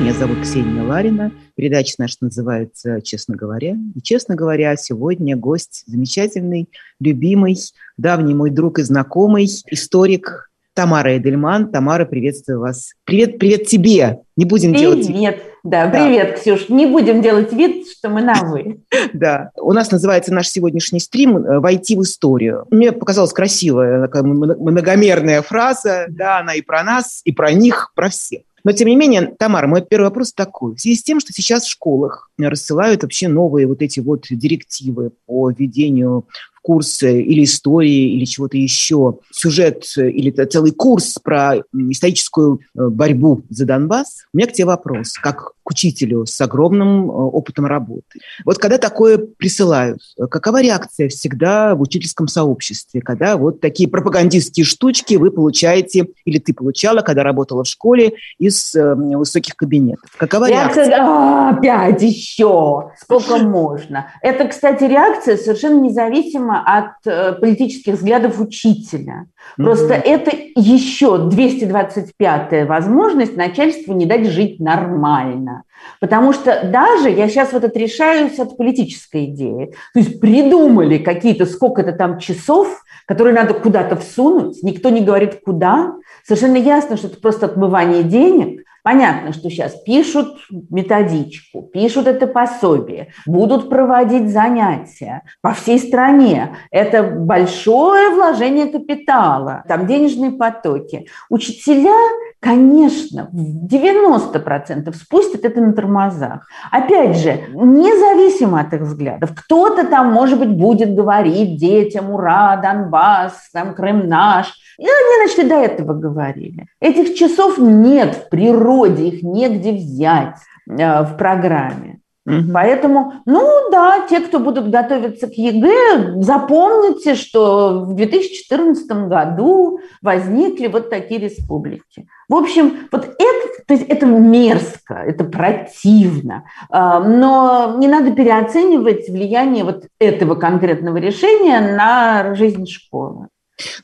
Меня зовут Ксения Ларина. Передача наша называется «Честно говоря». И, честно говоря, сегодня гость замечательный, любимый, давний мой друг и знакомый, историк Тамара Эдельман. Тамара, приветствую вас. Привет, привет тебе. Не будем привет. делать... Привет. Да, да, привет, Ксюш. Не будем делать вид, что мы на «вы». Да. У нас называется наш сегодняшний стрим э, «Войти в историю». Мне показалась красивая такая многомерная фраза. Да, она и про нас, и про них, про всех. Но, тем не менее, Тамара, мой первый вопрос такой. В связи с тем, что сейчас в школах рассылают вообще новые вот эти вот директивы по введению курсы или истории, или чего-то еще, сюжет или целый курс про историческую э, борьбу за Донбасс, у меня к тебе вопрос, как к учителю с огромным э, опытом работы. Вот когда такое присылают, какова реакция всегда в учительском сообществе, когда вот такие пропагандистские штучки вы получаете, или ты получала, когда работала в школе, из э, высоких кабинетов? Какова реакция? реакция? А, опять еще! Сколько можно? Это, кстати, реакция совершенно независимо независимо от э, политических взглядов учителя. Просто mm-hmm. это еще 225-я возможность начальству не дать жить нормально. Потому что даже я сейчас вот отрешаюсь от политической идеи. То есть придумали какие-то сколько-то там часов, которые надо куда-то всунуть, никто не говорит куда. Совершенно ясно, что это просто отмывание денег. Понятно, что сейчас пишут методичку, пишут это пособие, будут проводить занятия по всей стране. Это большое вложение капитала, там денежные потоки. Учителя конечно, в 90% спустят это на тормозах. Опять же, независимо от их взглядов, кто-то там, может быть, будет говорить детям «Ура, Донбасс, там Крым наш», и они, значит, и до этого говорили. Этих часов нет в природе, их негде взять э, в программе. Угу. Поэтому, ну да, те, кто будут готовиться к ЕГЭ, запомните, что в 2014 году возникли вот такие республики. В общем, вот это, то есть это мерзко, это противно, а, но не надо переоценивать влияние вот этого конкретного решения на жизнь школы.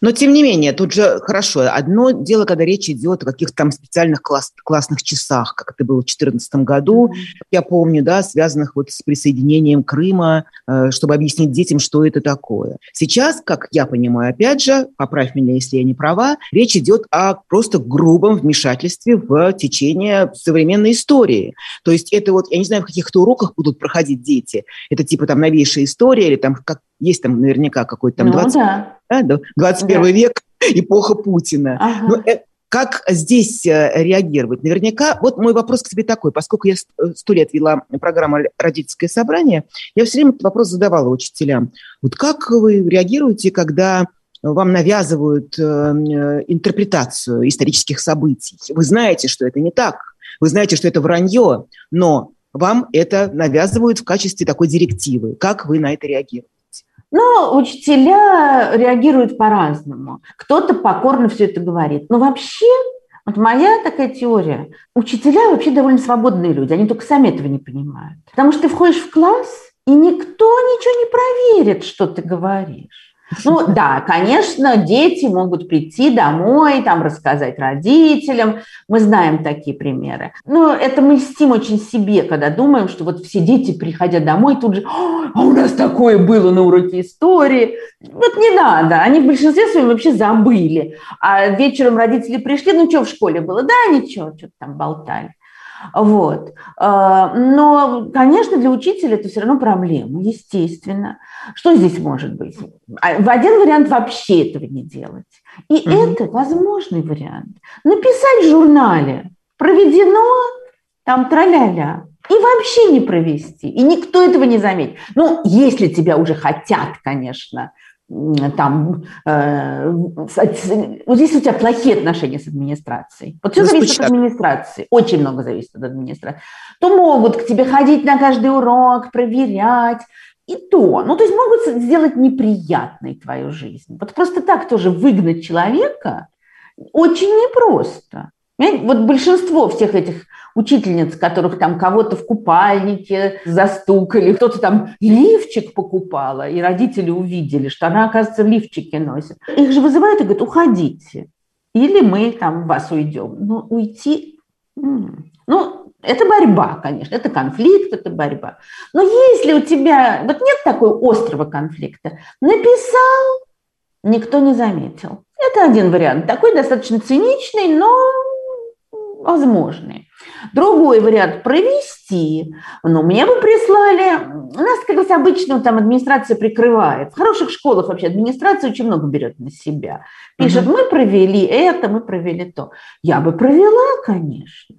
Но, тем не менее, тут же хорошо. Одно дело, когда речь идет о каких-то там специальных класс, классных часах, как это было в 2014 году, я помню, да, связанных вот с присоединением Крыма, э, чтобы объяснить детям, что это такое. Сейчас, как я понимаю, опять же, поправь меня, если я не права, речь идет о просто грубом вмешательстве в течение современной истории. То есть это вот, я не знаю, в каких-то уроках будут проходить дети. Это типа там новейшая история или там как есть там наверняка какой-то там ну, 20, да. Да, 21 да. век, эпоха Путина. Ага. Но э, как здесь э, реагировать? Наверняка, вот мой вопрос к тебе такой, поскольку я э, сто лет вела программу «Родительское собрание», я все время этот вопрос задавала учителям. Вот как вы реагируете, когда вам навязывают интерпретацию исторических событий? Вы знаете, что это не так, вы знаете, что это вранье, но вам это навязывают в качестве такой директивы. Как вы на это реагируете? Но учителя реагируют по-разному. Кто-то покорно все это говорит. Но вообще, вот моя такая теория, учителя вообще довольно свободные люди, они только сами этого не понимают. Потому что ты входишь в класс, и никто ничего не проверит, что ты говоришь. Ну да, конечно, дети могут прийти домой, там рассказать родителям. Мы знаем такие примеры. Но это мы льстим очень себе, когда думаем, что вот все дети, приходя домой, тут же, а у нас такое было на уроке истории. Вот не надо, они в большинстве своем вообще забыли. А вечером родители пришли, ну что в школе было? Да, ничего, что-то там болтали. Вот. А, но, конечно, для учителя это все равно проблема, естественно. Что здесь может быть? А, в один вариант вообще этого не делать. И угу. это возможный вариант. Написать в журнале «Проведено там траля-ля», и вообще не провести, и никто этого не заметит. Ну, если тебя уже хотят, конечно, там, э, вот здесь у тебя плохие отношения с администрацией, вот все ну, зависит от администрации, очень много зависит от администрации, то могут к тебе ходить на каждый урок, проверять, и то, ну, то есть могут сделать неприятной твою жизнь. Вот просто так тоже выгнать человека очень непросто. Вот большинство всех этих учительниц, которых там кого-то в купальнике застукали, кто-то там лифчик покупала, и родители увидели, что она, оказывается, лифчики носит. Их же вызывают и говорят, уходите, или мы там вас уйдем. Ну, уйти... Ну, Это борьба, конечно, это конфликт, это борьба. Но если у тебя, вот нет такого острого конфликта, написал, никто не заметил. Это один вариант, такой достаточно циничный, но возможный. Другой вариант – провести. Ну, мне бы прислали, у нас, как раз обычно, там администрация прикрывает. В хороших школах вообще администрация очень много берет на себя. Пишет, угу. мы провели это, мы провели то. Я бы провела, конечно.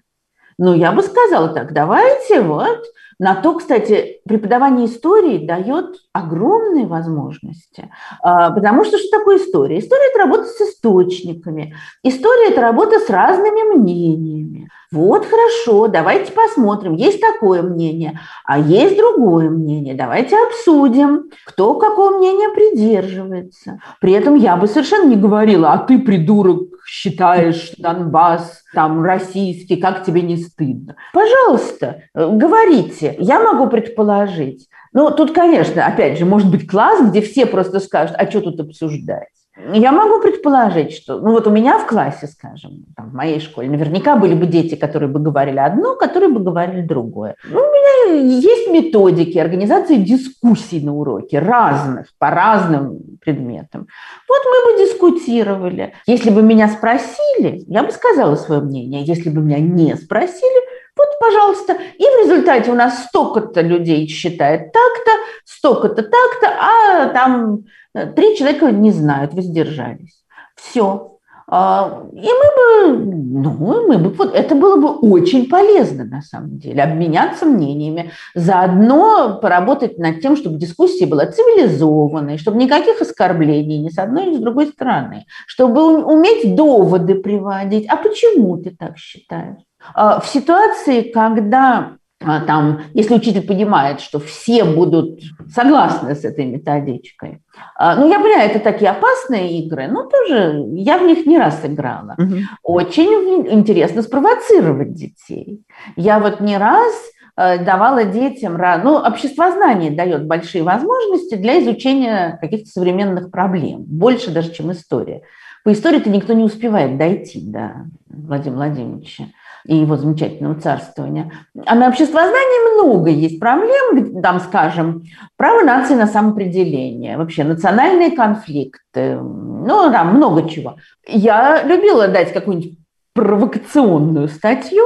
Но я бы сказала так, давайте вот на то, кстати, преподавание истории дает огромные возможности. А, потому что что такое история? История – это работа с источниками. История – это работа с разными мнениями. Вот хорошо, давайте посмотрим. Есть такое мнение, а есть другое мнение. Давайте обсудим, кто какого мнения придерживается. При этом я бы совершенно не говорила, а ты, придурок, считаешь Донбасс там российский, как тебе не стыдно. Пожалуйста, говорите. Я могу предположить. Ну, тут, конечно, опять же, может быть класс, где все просто скажут, а что тут обсуждать? Я могу предположить, что, ну вот у меня в классе, скажем, там, в моей школе, наверняка были бы дети, которые бы говорили одно, которые бы говорили другое. Ну, у меня есть методики организации дискуссий на уроке разных, по разным предметам. Вот мы бы дискутировали. Если бы меня спросили, я бы сказала свое мнение. Если бы меня не спросили, вот, пожалуйста. И в результате у нас столько-то людей считает так-то, столько-то так-то, а там три человека не знают, воздержались. Все. А, и мы бы, ну, мы бы, вот это было бы очень полезно на самом деле, обменяться мнениями, заодно поработать над тем, чтобы дискуссия была цивилизованной, чтобы никаких оскорблений ни с одной, ни с другой стороны, чтобы уметь доводы приводить. А почему ты так считаешь? А, в ситуации, когда там, если учитель понимает, что все будут согласны с этой методичкой. А, ну, я понимаю, это такие опасные игры, но тоже я в них не раз играла. Угу. Очень интересно спровоцировать детей. Я вот не раз давала детям, ну, обществознание дает большие возможности для изучения каких-то современных проблем, больше даже, чем история. По истории-то никто не успевает дойти до Владимира Владимировича и его замечательного царствования. А на обществознании много есть проблем, там, скажем, право нации на самоопределение, вообще национальные конфликты, ну, там много чего. Я любила дать какую-нибудь провокационную статью,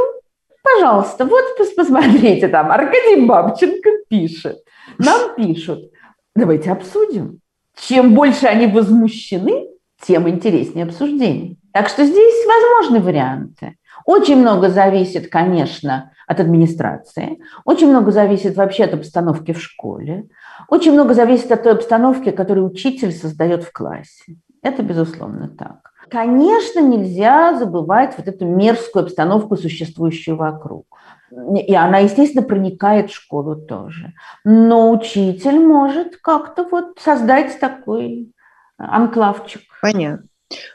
пожалуйста, вот посмотрите, там Аркадий Бабченко пишет, нам пишут, давайте обсудим. Чем больше они возмущены, тем интереснее обсуждение. Так что здесь возможны варианты. Очень много зависит, конечно, от администрации, очень много зависит вообще от обстановки в школе, очень много зависит от той обстановки, которую учитель создает в классе. Это, безусловно, так. Конечно, нельзя забывать вот эту мерзкую обстановку, существующую вокруг. И она, естественно, проникает в школу тоже. Но учитель может как-то вот создать такой анклавчик. Понятно.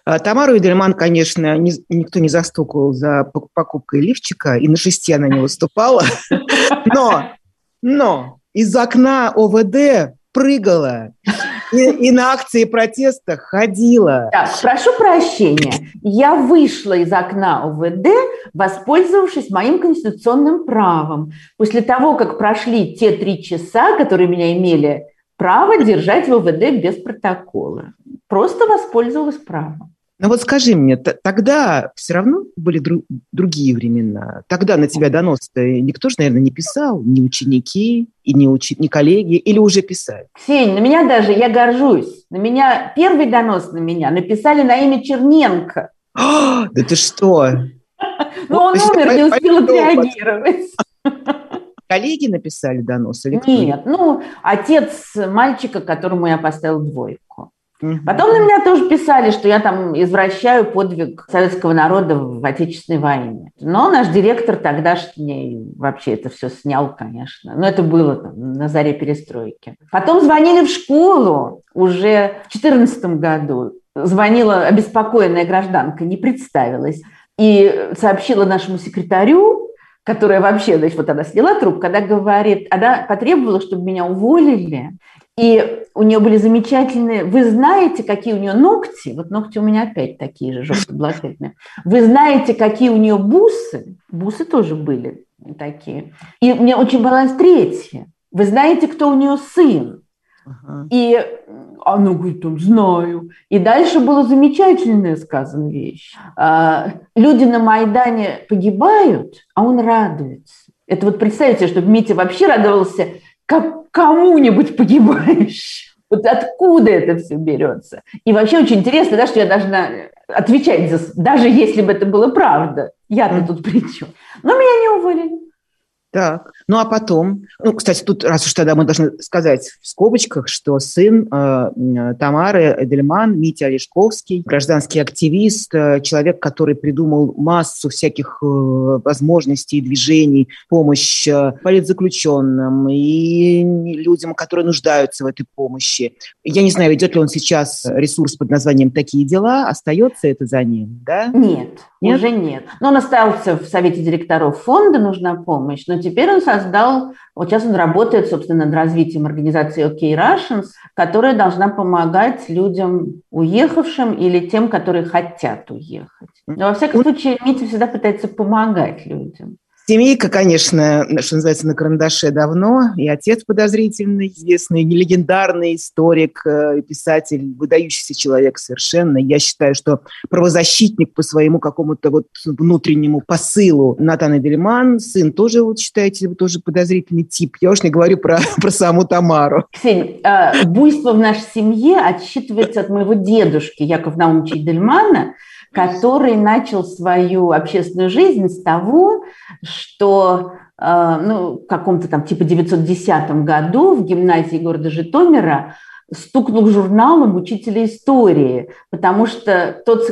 А, Тамару Эдельман, конечно, не, никто не застукал за покупкой лифчика, и на шести она не выступала. Но, но из окна ОВД прыгала и, и на акции протеста ходила. Так, прошу прощения. Я вышла из окна ОВД, воспользовавшись моим конституционным правом. После того, как прошли те три часа, которые меня имели право держать в ОВД без протокола. Просто воспользовалась правом. Ну вот скажи мне, тогда все равно были дру- другие времена. Тогда на тебя донос никто же, наверное, не писал, ни ученики, и ни, учи- ни коллеги, или уже писали? Ксения, на меня даже, я горжусь, на меня, первый донос на меня написали на имя Черненко. да ты что? Ну, он умер, не успел отреагировать. Коллеги написали донос? Или Нет, ну, отец мальчика, которому я поставил двойку. Потом на меня тоже писали, что я там извращаю подвиг советского народа в Отечественной войне. Но наш директор тогдашний вообще это все снял, конечно. Но это было там, на заре перестройки. Потом звонили в школу уже в 2014 году. Звонила обеспокоенная гражданка, не представилась. И сообщила нашему секретарю, которая вообще, значит, вот она сняла трубку, она говорит, она потребовала, чтобы меня уволили, и у нее были замечательные... Вы знаете, какие у нее ногти? Вот ногти у меня опять такие же желто-блакитные. Вы знаете, какие у нее бусы? Бусы тоже были. такие. И мне очень понравилось третье. Вы знаете, кто у нее сын? Uh-huh. И она говорит, там, знаю. И дальше была замечательная сказана вещь. А, люди на Майдане погибают, а он радуется. Это вот представьте, чтобы Митя вообще радовался как кому-нибудь погибающему. Вот откуда это все берется? И вообще очень интересно, да, что я должна отвечать за... Даже если бы это было правда. Я-то тут при чем? Но меня не уволили. Так, ну а потом, ну, кстати, тут, раз уж тогда мы должны сказать в скобочках, что сын э, Тамары Эдельман, Митя Олешковский, гражданский активист, э, человек, который придумал массу всяких э, возможностей и движений, помощь э, политзаключенным и людям, которые нуждаются в этой помощи. Я не знаю, ведет ли он сейчас ресурс под названием «Такие дела», остается это за ним, да? Нет, нет? уже нет. Но он остался в совете директоров фонда «Нужна помощь», но теперь он создал, вот сейчас он работает, собственно, над развитием организации OK Russians, которая должна помогать людям уехавшим или тем, которые хотят уехать. Но, во всяком случае, Митя всегда пытается помогать людям. Семейка, конечно, что называется, на карандаше давно. И отец подозрительный, известный, легендарный историк, э, писатель, выдающийся человек совершенно. Я считаю, что правозащитник по своему какому-то вот внутреннему посылу Натан Эдельман, сын тоже, вот считаете, тоже подозрительный тип. Я уж не говорю про, про саму Тамару. Ксения, э, буйство в нашей семье отсчитывается от моего дедушки Якова Наумовича Эдельмана, который начал свою общественную жизнь с того, что э, ну, в каком-то там типа 910 году в гимназии города Житомира стукнул журналом учителя истории, потому что тот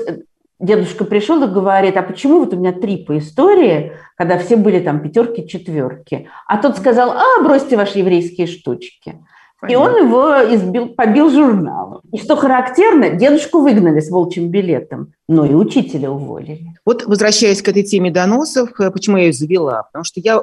дедушка пришел и говорит, а почему вот у меня три по истории, когда все были там пятерки, четверки? А тот сказал, а, бросьте ваши еврейские штучки. И он его избил, побил журналом. И что характерно, дедушку выгнали с волчьим билетом, но и учителя уволили. Вот возвращаясь к этой теме доносов, э, почему я ее завела? Потому что я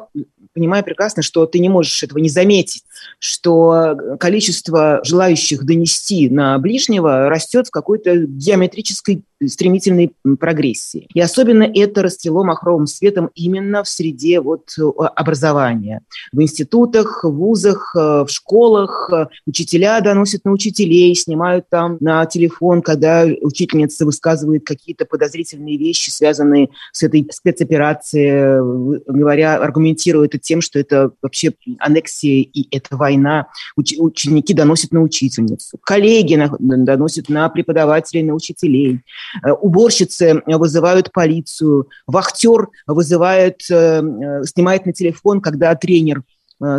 понимаю прекрасно, что ты не можешь этого не заметить, что количество желающих донести на ближнего растет в какой-то геометрической стремительной прогрессии. И особенно это расцвело махровым светом именно в среде вот образования. В институтах, в вузах, э, в школах э, учителя доносят на учителей, снимают там на телефон, когда учительница высказывает какие-то подозрительные вещи, связанные с этой спецоперацией, говоря, аргументируя это тем, что это вообще аннексия и это война. Уч- ученики доносят на учительницу, коллеги на, доносят на преподавателей, на учителей. Э, уборщицы вызывают полицию, вахтер вызывает, э, э, снимает на телефон, когда тренер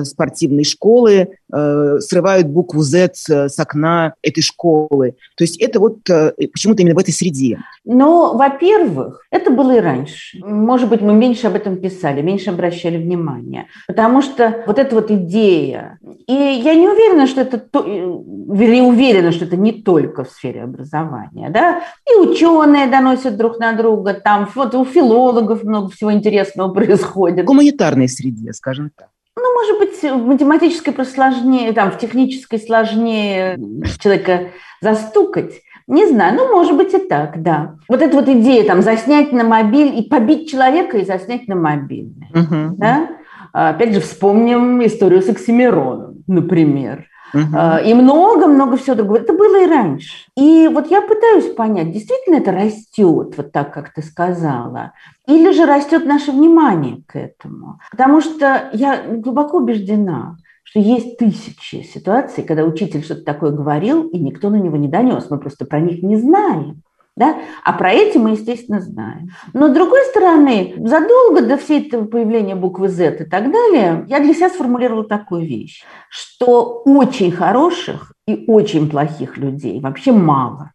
спортивной школы Э, срывают букву Z с окна этой школы. То есть это вот э, почему-то именно в этой среде. Ну, во-первых, это было и раньше. Может быть, мы меньше об этом писали, меньше обращали внимание. Потому что вот эта вот идея, и я не уверена, что это, вернее, уверена, что это не только в сфере образования, да, и ученые доносят друг на друга, там вот у филологов много всего интересного происходит. В гуманитарной среде, скажем так. Ну, может быть, в математической сложнее, там, в технической сложнее человека застукать. Не знаю, ну, может быть и так, да. Вот эта вот идея, там, заснять на мобиль и побить человека и заснять на мобильный, uh-huh. да? Опять же, вспомним историю с Оксимироном, например. Uh-huh. И много-много всего другого. Это было и раньше. И вот я пытаюсь понять, действительно это растет, вот так, как ты сказала, или же растет наше внимание к этому. Потому что я глубоко убеждена, что есть тысячи ситуаций, когда учитель что-то такое говорил, и никто на него не донес. Мы просто про них не знаем. Да? А про эти мы, естественно, знаем. Но, с другой стороны, задолго до всей этого появления буквы Z и так далее, я для себя сформулировала такую вещь, что очень хороших и очень плохих людей вообще мало.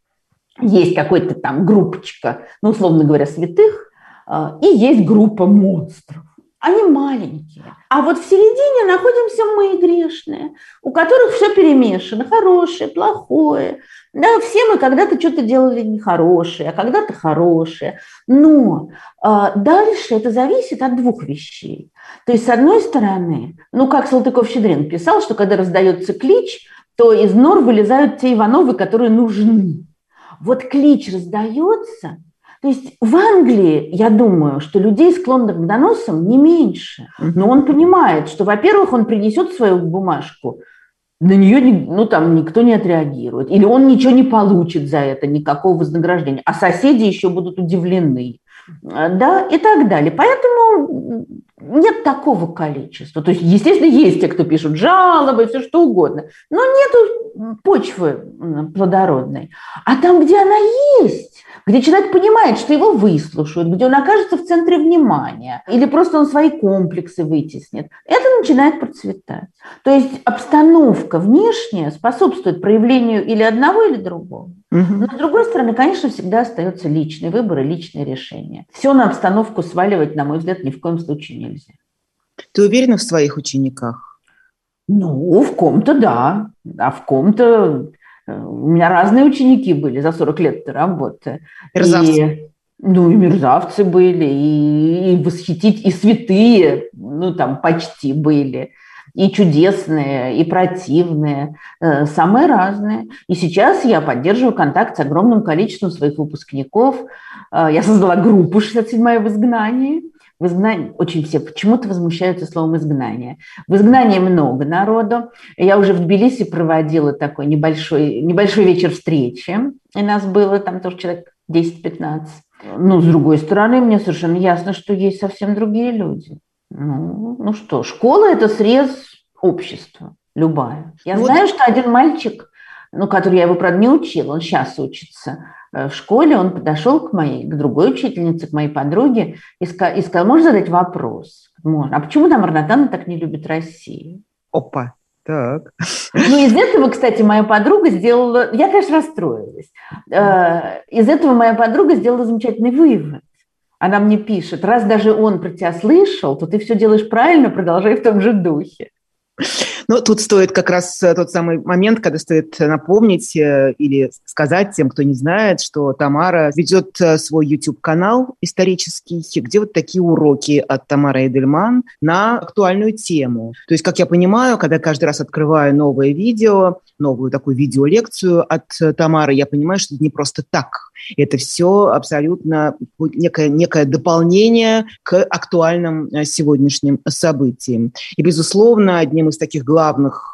Есть какой-то там группочка, ну, условно говоря, святых, а, и есть группа монстров. Они маленькие. А вот в середине находимся мы грешные, у которых все перемешано, хорошее, плохое. Да, все мы когда-то что-то делали нехорошее, а когда-то хорошее. Но э, дальше это зависит от двух вещей. То есть, с одной стороны, ну, как Салтыков-Щедрин писал, что когда раздается клич, то из нор вылезают те Ивановы, которые нужны. Вот клич раздается, То есть в Англии, я думаю, что людей, склонных к доносам, не меньше. Но он понимает, что, во-первых, он принесет свою бумажку, на нее ну, там, никто не отреагирует. Или он ничего не получит за это, никакого вознаграждения. А соседи еще будут удивлены. Да, и так далее. Поэтому нет такого количества. То есть, естественно, есть те, кто пишут жалобы, все что угодно, но нет почвы плодородной. А там, где она есть, где человек понимает, что его выслушают, где он окажется в центре внимания, или просто он свои комплексы вытеснит, это начинает процветать. То есть обстановка внешняя способствует проявлению или одного, или другого. Но с другой стороны, конечно, всегда остается личный выбор и личное решение. Все на обстановку сваливать, на мой взгляд, ни в коем случае нельзя. Ты уверена в своих учениках? Ну, в ком-то да, а в ком-то у меня разные ученики были за 40 лет работы. Мерзавцы. И, ну, и мерзавцы были, и, и восхитить, и святые, ну, там, почти были и чудесные, и противные, э, самые разные. И сейчас я поддерживаю контакт с огромным количеством своих выпускников. Э, я создала группу «67 в изгнании», в изгнании, очень все почему-то возмущаются словом изгнание. В изгнании много народу. Я уже в Тбилиси проводила такой небольшой, небольшой вечер встречи. И нас было там тоже человек 10-15. Ну, с другой стороны, мне совершенно ясно, что есть совсем другие люди. Ну, ну что, школа – это срез общества, любая. Я ну, знаю, что один мальчик, ну, который я его, правда, не учила, он сейчас учится, в школе он подошел к моей, к другой учительнице, к моей подруге и сказал, и сказал можно задать вопрос? Можно. А почему там Арнатана так не любит Россию? Опа, так. Ну, из этого, кстати, моя подруга сделала... Я, конечно, расстроилась. Э, из этого моя подруга сделала замечательный вывод. Она мне пишет, раз даже он про тебя слышал, то ты все делаешь правильно, продолжай в том же духе. Но тут стоит как раз э, тот самый момент, когда стоит напомнить э, или сказать тем, кто не знает, что Тамара ведет э, свой YouTube-канал исторический, где вот такие уроки от Тамары Эдельман на актуальную тему. То есть, как я понимаю, когда каждый раз открываю новое видео, новую такую видеолекцию от Тамары, я понимаю, что это не просто так. Это все абсолютно некое, некое дополнение к актуальным сегодняшним событиям. И, безусловно, одним из таких главных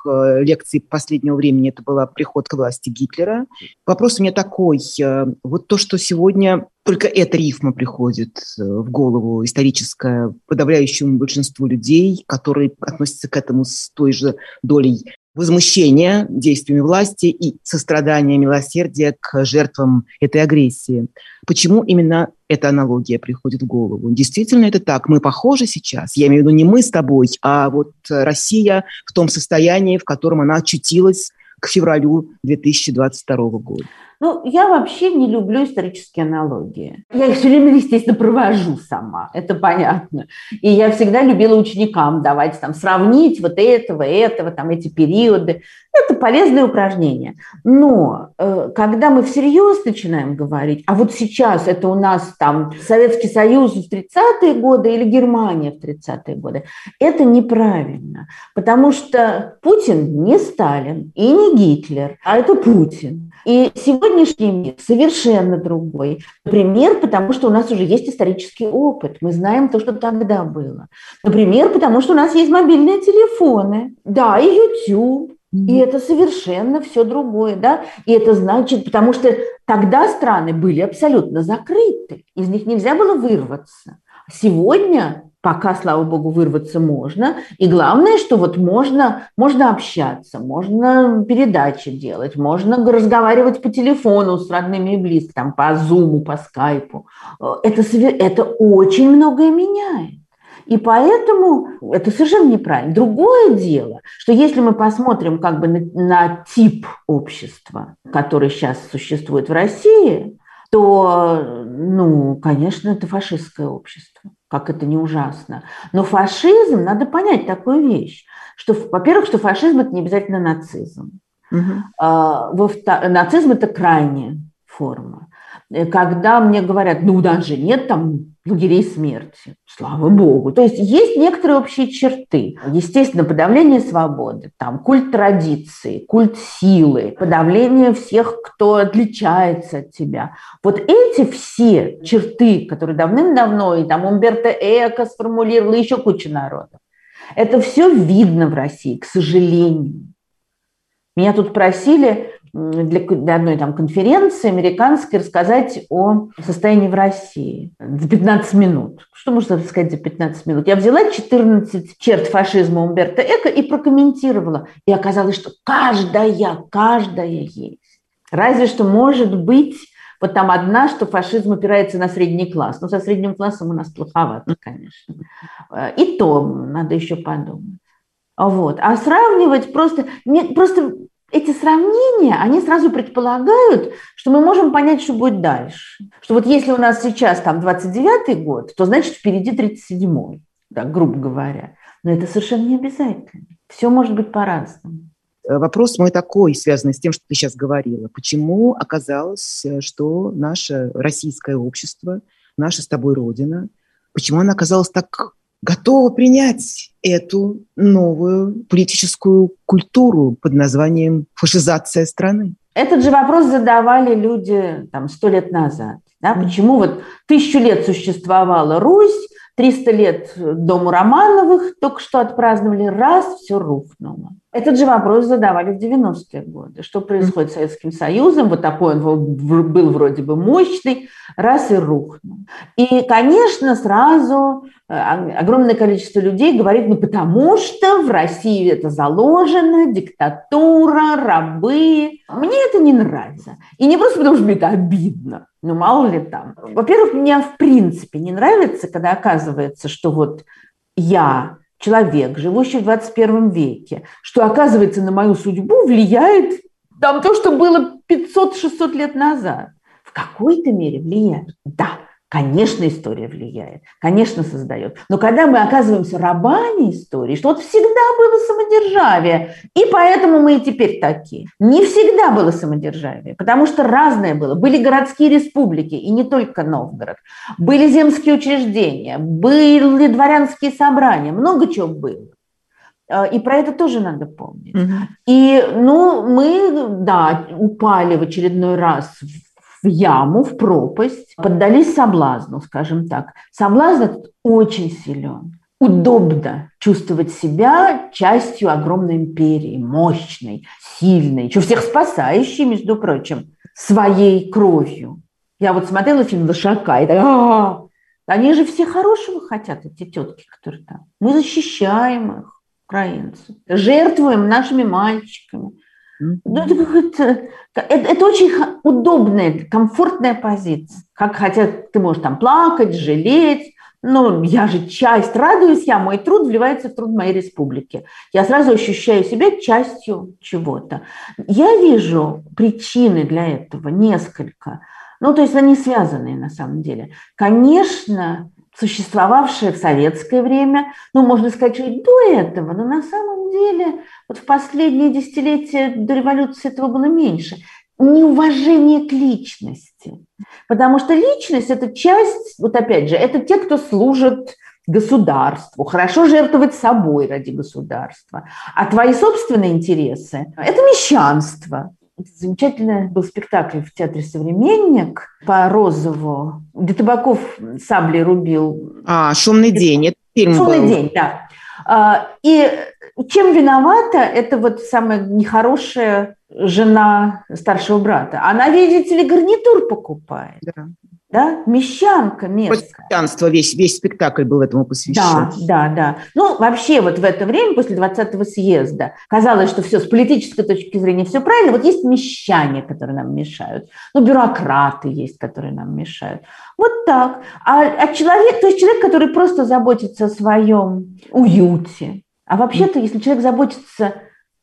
э, лекций последнего времени это была приход к власти Гитлера. Вопрос у меня такой. Э, вот то, что сегодня только эта рифма приходит э, в голову историческая подавляющему большинству людей, которые относятся к этому с той же долей возмущения действиями власти и сострадания, милосердия к жертвам этой агрессии. Почему именно эта аналогия приходит в голову? Действительно это так. Мы похожи сейчас. Я имею в виду не мы с тобой, а вот Россия в том состоянии, в котором она очутилась к февралю 2022 года. Ну, я вообще не люблю исторические аналогии. Я их все время, естественно, провожу сама, это понятно. И я всегда любила ученикам давать, там, сравнить вот этого, этого, там, эти периоды. Это полезное упражнение. Но э, когда мы всерьез начинаем говорить, а вот сейчас это у нас там Советский Союз в 30-е годы или Германия в 30-е годы, это неправильно. Потому что Путин не Сталин и не Гитлер, а это Путин. И сегодняшний мир совершенно другой. Например, потому что у нас уже есть исторический опыт. Мы знаем то, что тогда было. Например, потому что у нас есть мобильные телефоны. Да, и YouTube. И это совершенно все другое, да? И это значит, потому что тогда страны были абсолютно закрыты, из них нельзя было вырваться. Сегодня пока, слава богу, вырваться можно. И главное, что вот можно, можно общаться, можно передачи делать, можно разговаривать по телефону с родными и близкими, там, по зуму, по скайпу. Это, это очень многое меняет. И поэтому это совершенно неправильно. Другое дело, что если мы посмотрим как бы на, на тип общества, который сейчас существует в России, то, ну, конечно, это фашистское общество как это не ужасно. Но фашизм, надо понять такую вещь, что, во-первых, что фашизм – это не обязательно нацизм. Угу. А, нацизм – это крайняя форма. Когда мне говорят, ну, даже нет там лагерей смерти. Слава богу. То есть есть некоторые общие черты. Естественно, подавление свободы, там, культ традиции, культ силы, подавление всех, кто отличается от тебя. Вот эти все черты, которые давным-давно и там Умберто Эко сформулировал, и еще куча народов, это все видно в России, к сожалению. Меня тут просили для, для одной там конференции американской рассказать о состоянии в России за 15 минут. Что можно сказать за 15 минут? Я взяла 14 черт фашизма Умберто Эко и прокомментировала. И оказалось, что каждая, каждая есть. Разве что может быть вот там одна, что фашизм опирается на средний класс. Но со средним классом у нас плоховато, конечно. И то надо еще подумать. Вот. А сравнивать просто... Нет, просто эти сравнения, они сразу предполагают, что мы можем понять, что будет дальше. Что вот если у нас сейчас там 29-й год, то значит впереди 37-й, да, грубо говоря. Но это совершенно не обязательно. Все может быть по-разному. Э, вопрос мой такой, связанный с тем, что ты сейчас говорила. Почему оказалось, э, что наше российское общество, наша с тобой Родина, почему она оказалась так готова принять эту новую политическую культуру под названием фашизация страны? Этот же вопрос задавали люди там сто лет назад. Да? Почему вот тысячу лет существовала Русь, 300 лет Дому Романовых только что отпраздновали, раз, все рухнуло. Этот же вопрос задавали в 90-е годы. Что происходит с Советским Союзом? Вот такой он был вроде бы мощный, раз и рухнул. И, конечно, сразу э, огромное количество людей говорит, ну потому что в России это заложено, диктатура, рабы. Мне это не нравится. И не просто потому, что мне это обидно, ну мало ли там. Во-первых, мне в принципе не нравится, когда оказывается, что вот я человек, живущий в 21 веке, что, оказывается, на мою судьбу влияет там то, что было 500-600 лет назад. В какой-то мере влияет. Да, Конечно, история влияет, конечно, создает. Но когда мы оказываемся рабами истории, что вот всегда было самодержавие, и поэтому мы и теперь такие. Не всегда было самодержавие, потому что разное было. Были городские республики, и не только Новгород. Были земские учреждения, были дворянские собрания, много чего было. А, и про это тоже надо помнить. Угу. И, ну, мы, да, упали в очередной раз в в яму, в пропасть, поддались соблазну, скажем так. Соблазн этот очень силен. Удобно чувствовать себя частью огромной империи, мощной, сильной, еще всех спасающей, между прочим, своей кровью. Я вот смотрела фильм «Лошака» и так, а они же все хорошего хотят, эти тетки, которые там. Мы защищаем их, украинцев, жертвуем нашими мальчиками, ну, это, это, это, очень удобная, комфортная позиция. Как хотя ты можешь там плакать, жалеть, но я же часть, радуюсь я, мой труд вливается в труд моей республики. Я сразу ощущаю себя частью чего-то. Я вижу причины для этого несколько. Ну, то есть они связанные на самом деле. Конечно, существовавшее в советское время, ну, можно сказать, и до этого, но на самом деле вот в последние десятилетия до революции этого было меньше. Неуважение к личности. Потому что личность – это часть, вот опять же, это те, кто служит государству, хорошо жертвовать собой ради государства. А твои собственные интересы – это мещанство. Замечательный был спектакль в театре «Современник» по Розову, где Табаков сабли рубил. А, «Шумный день», это фильм «Шумный был. день», да. А, и чем виновата эта вот самая нехорошая жена старшего брата? Она, видите ли, гарнитур покупает. Да да, мещанка местная. Мещанство, весь, весь спектакль был этому посвящен. Да, да, да. Ну, вообще вот в это время, после 20-го съезда, казалось, что все с политической точки зрения все правильно. Вот есть мещане, которые нам мешают. Ну, бюрократы есть, которые нам мешают. Вот так. А, а человек, то есть человек, который просто заботится о своем уюте. А вообще-то, если человек заботится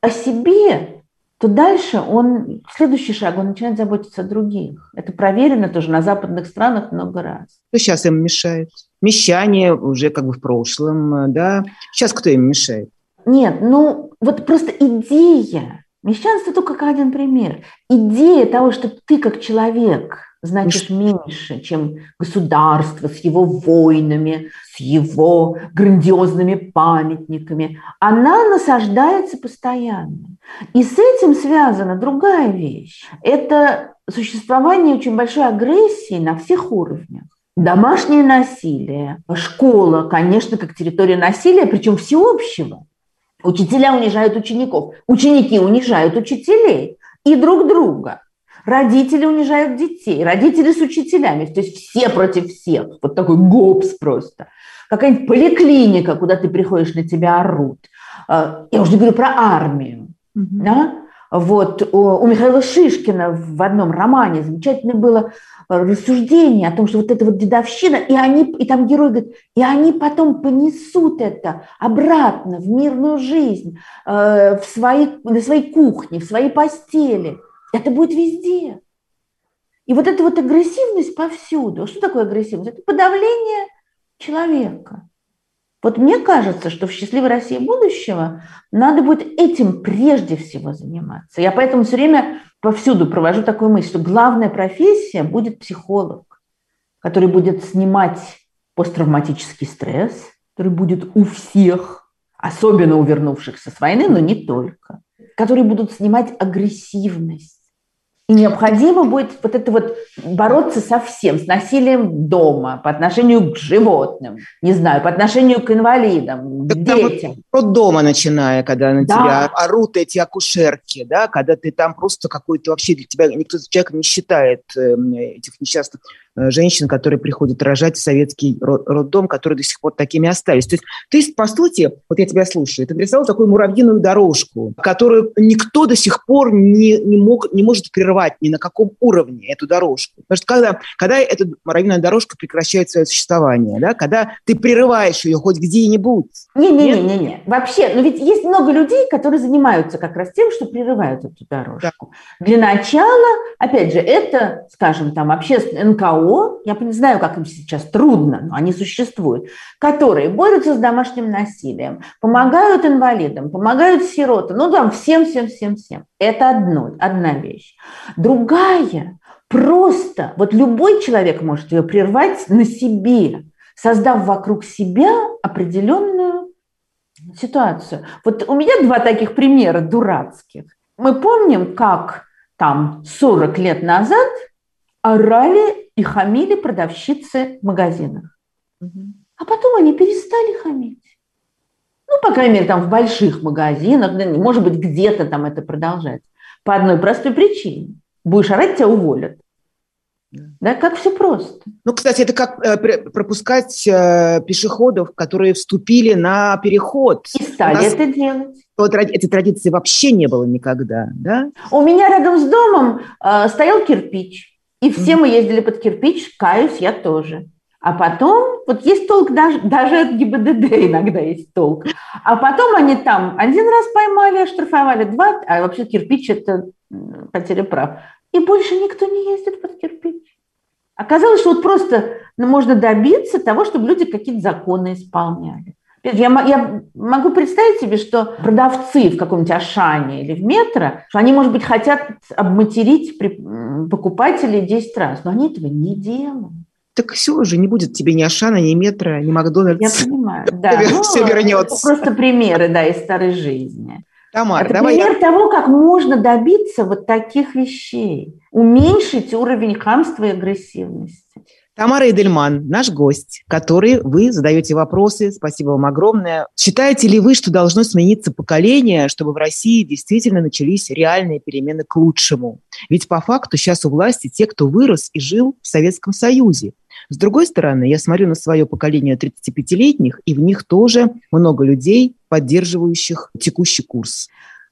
о себе, то дальше он, следующий шаг, он начинает заботиться о других. Это проверено тоже на западных странах много раз. Что сейчас им мешает? Мещане уже как бы в прошлом, да? Сейчас кто им мешает? Нет, ну вот просто идея, мещанство только как один пример, идея того, что ты как человек значит меньше, чем государство с его войнами, с его грандиозными памятниками. Она насаждается постоянно. И с этим связана другая вещь. Это существование очень большой агрессии на всех уровнях. Домашнее насилие, школа, конечно, как территория насилия, причем всеобщего. Учителя унижают учеников, ученики унижают учителей и друг друга. Родители унижают детей, родители с учителями, то есть все против всех. Вот такой гопс просто. Какая-нибудь поликлиника, куда ты приходишь, на тебя орут. А, я уже не говорю про армию. Mm-hmm. Да? Вот у Михаила Шишкина в одном романе замечательно было рассуждение о том, что вот это вот дедовщина, и они, и там герой говорит, и они потом понесут это обратно в мирную жизнь, э, в свои, на своей кухне, в своей постели. Это будет везде. И вот эта вот агрессивность повсюду. Что такое агрессивность? Это подавление человека. Вот мне кажется, что в счастливой России будущего надо будет этим прежде всего заниматься. Я поэтому все время повсюду провожу такую мысль, что главная профессия будет психолог, который будет снимать посттравматический стресс, который будет у всех, особенно у вернувшихся с войны, но не только, которые будут снимать агрессивность, и необходимо будет вот это вот бороться со всем, с насилием дома, по отношению к животным, не знаю, по отношению к инвалидам, к детям. Вот от дома начиная, когда на да. тебя орут эти акушерки, да, когда ты там просто какой-то вообще для тебя никто человек не считает эм, этих несчастных женщин, которые приходят рожать в советский роддом, которые до сих пор такими остались. То есть ты, по сути, вот я тебя слушаю, ты нарисовал такую муравьиную дорожку, которую никто до сих пор не, не, мог, не может прервать ни на каком уровне эту дорожку. Потому что когда, когда эта муравьиная дорожка прекращает свое существование, да, когда ты прерываешь ее хоть где-нибудь. Не-не-не, вообще, но ведь есть много людей, которые занимаются как раз тем, что прерывают эту дорожку. Да. Для начала, опять же, это, скажем, там, общественное НКО, НКО, я не знаю, как им сейчас трудно, но они существуют, которые борются с домашним насилием, помогают инвалидам, помогают сиротам, ну там всем, всем, всем, всем. Это одно, одна вещь. Другая, просто, вот любой человек может ее прервать на себе, создав вокруг себя определенную ситуацию. Вот у меня два таких примера дурацких. Мы помним, как там 40 лет назад орали и хамили продавщицы в магазинах. А потом они перестали хамить. Ну, по крайней мере, там в больших магазинах, может быть, где-то там это продолжается. По одной простой причине. Будешь орать, тебя уволят. Да, как все просто. Ну, кстати, это как э, пропускать э, пешеходов, которые вступили на переход. И стали нас... это делать. Вот этой традиции вообще не было никогда, да? У меня рядом с домом э, стоял кирпич. И все мы ездили под кирпич, каюсь, я тоже. А потом, вот есть толк даже, даже от ГИБДД иногда есть толк. А потом они там один раз поймали, оштрафовали, два, а вообще кирпич – это потеря прав. И больше никто не ездит под кирпич. Оказалось, что вот просто ну, можно добиться того, чтобы люди какие-то законы исполняли. Я, я могу представить себе, что продавцы в каком-нибудь Ашане или в метро, что они, может быть, хотят обматерить покупателей 10 раз, но они этого не делают. Так все уже, не будет тебе ни Ашана, ни метро, ни Макдональдс. Я понимаю, да. Все вернется. просто примеры, да, из старой жизни. Тамара, Это давай пример я... того, как можно добиться вот таких вещей. Уменьшить уровень хамства и агрессивности. Тамара Эдельман, наш гость, который вы задаете вопросы. Спасибо вам огромное. Считаете ли вы, что должно смениться поколение, чтобы в России действительно начались реальные перемены к лучшему? Ведь по факту сейчас у власти те, кто вырос и жил в Советском Союзе. С другой стороны, я смотрю на свое поколение 35-летних, и в них тоже много людей, поддерживающих текущий курс.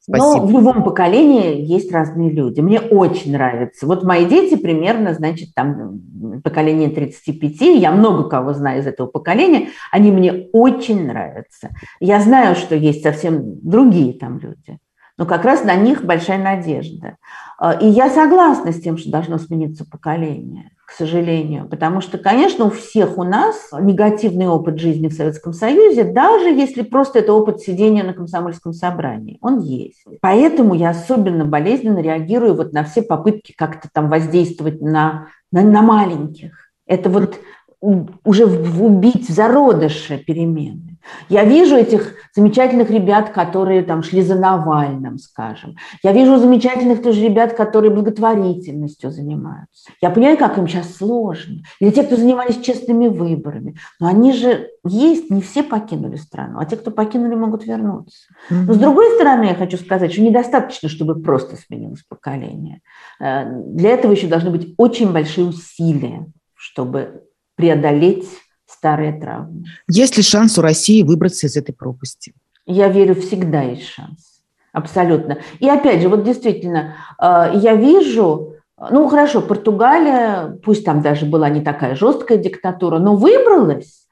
Спасибо. Но в любом поколении есть разные люди. Мне очень нравится. Вот мои дети примерно, значит, там поколение 35, я много кого знаю из этого поколения, они мне очень нравятся. Я знаю, что есть совсем другие там люди, но как раз на них большая надежда. А, и я согласна с тем, что должно смениться поколение. К сожалению. Потому что, конечно, у всех у нас негативный опыт жизни в Советском Союзе, даже если просто это опыт сидения на комсомольском собрании. Он есть. Поэтому я особенно болезненно реагирую вот на все попытки как-то там воздействовать на, на, на маленьких. Это вот уже убить в зародыше перемены. Я вижу этих замечательных ребят, которые там шли за Навальным, скажем. Я вижу замечательных тоже ребят, которые благотворительностью занимаются. Я понимаю, как им сейчас сложно. Или те, кто занимались честными выборами. Но они же есть, не все покинули страну, а те, кто покинули, могут вернуться. Но с другой стороны, я хочу сказать, что недостаточно, чтобы просто сменилось поколение. Э, для этого еще должны быть очень большие усилия, чтобы преодолеть старые травмы. Есть ли шанс у России выбраться из этой пропасти? Я верю, всегда есть шанс. Абсолютно. И опять же, вот действительно, э, я вижу, ну хорошо, Португалия, пусть там даже была не такая жесткая диктатура, но выбралась.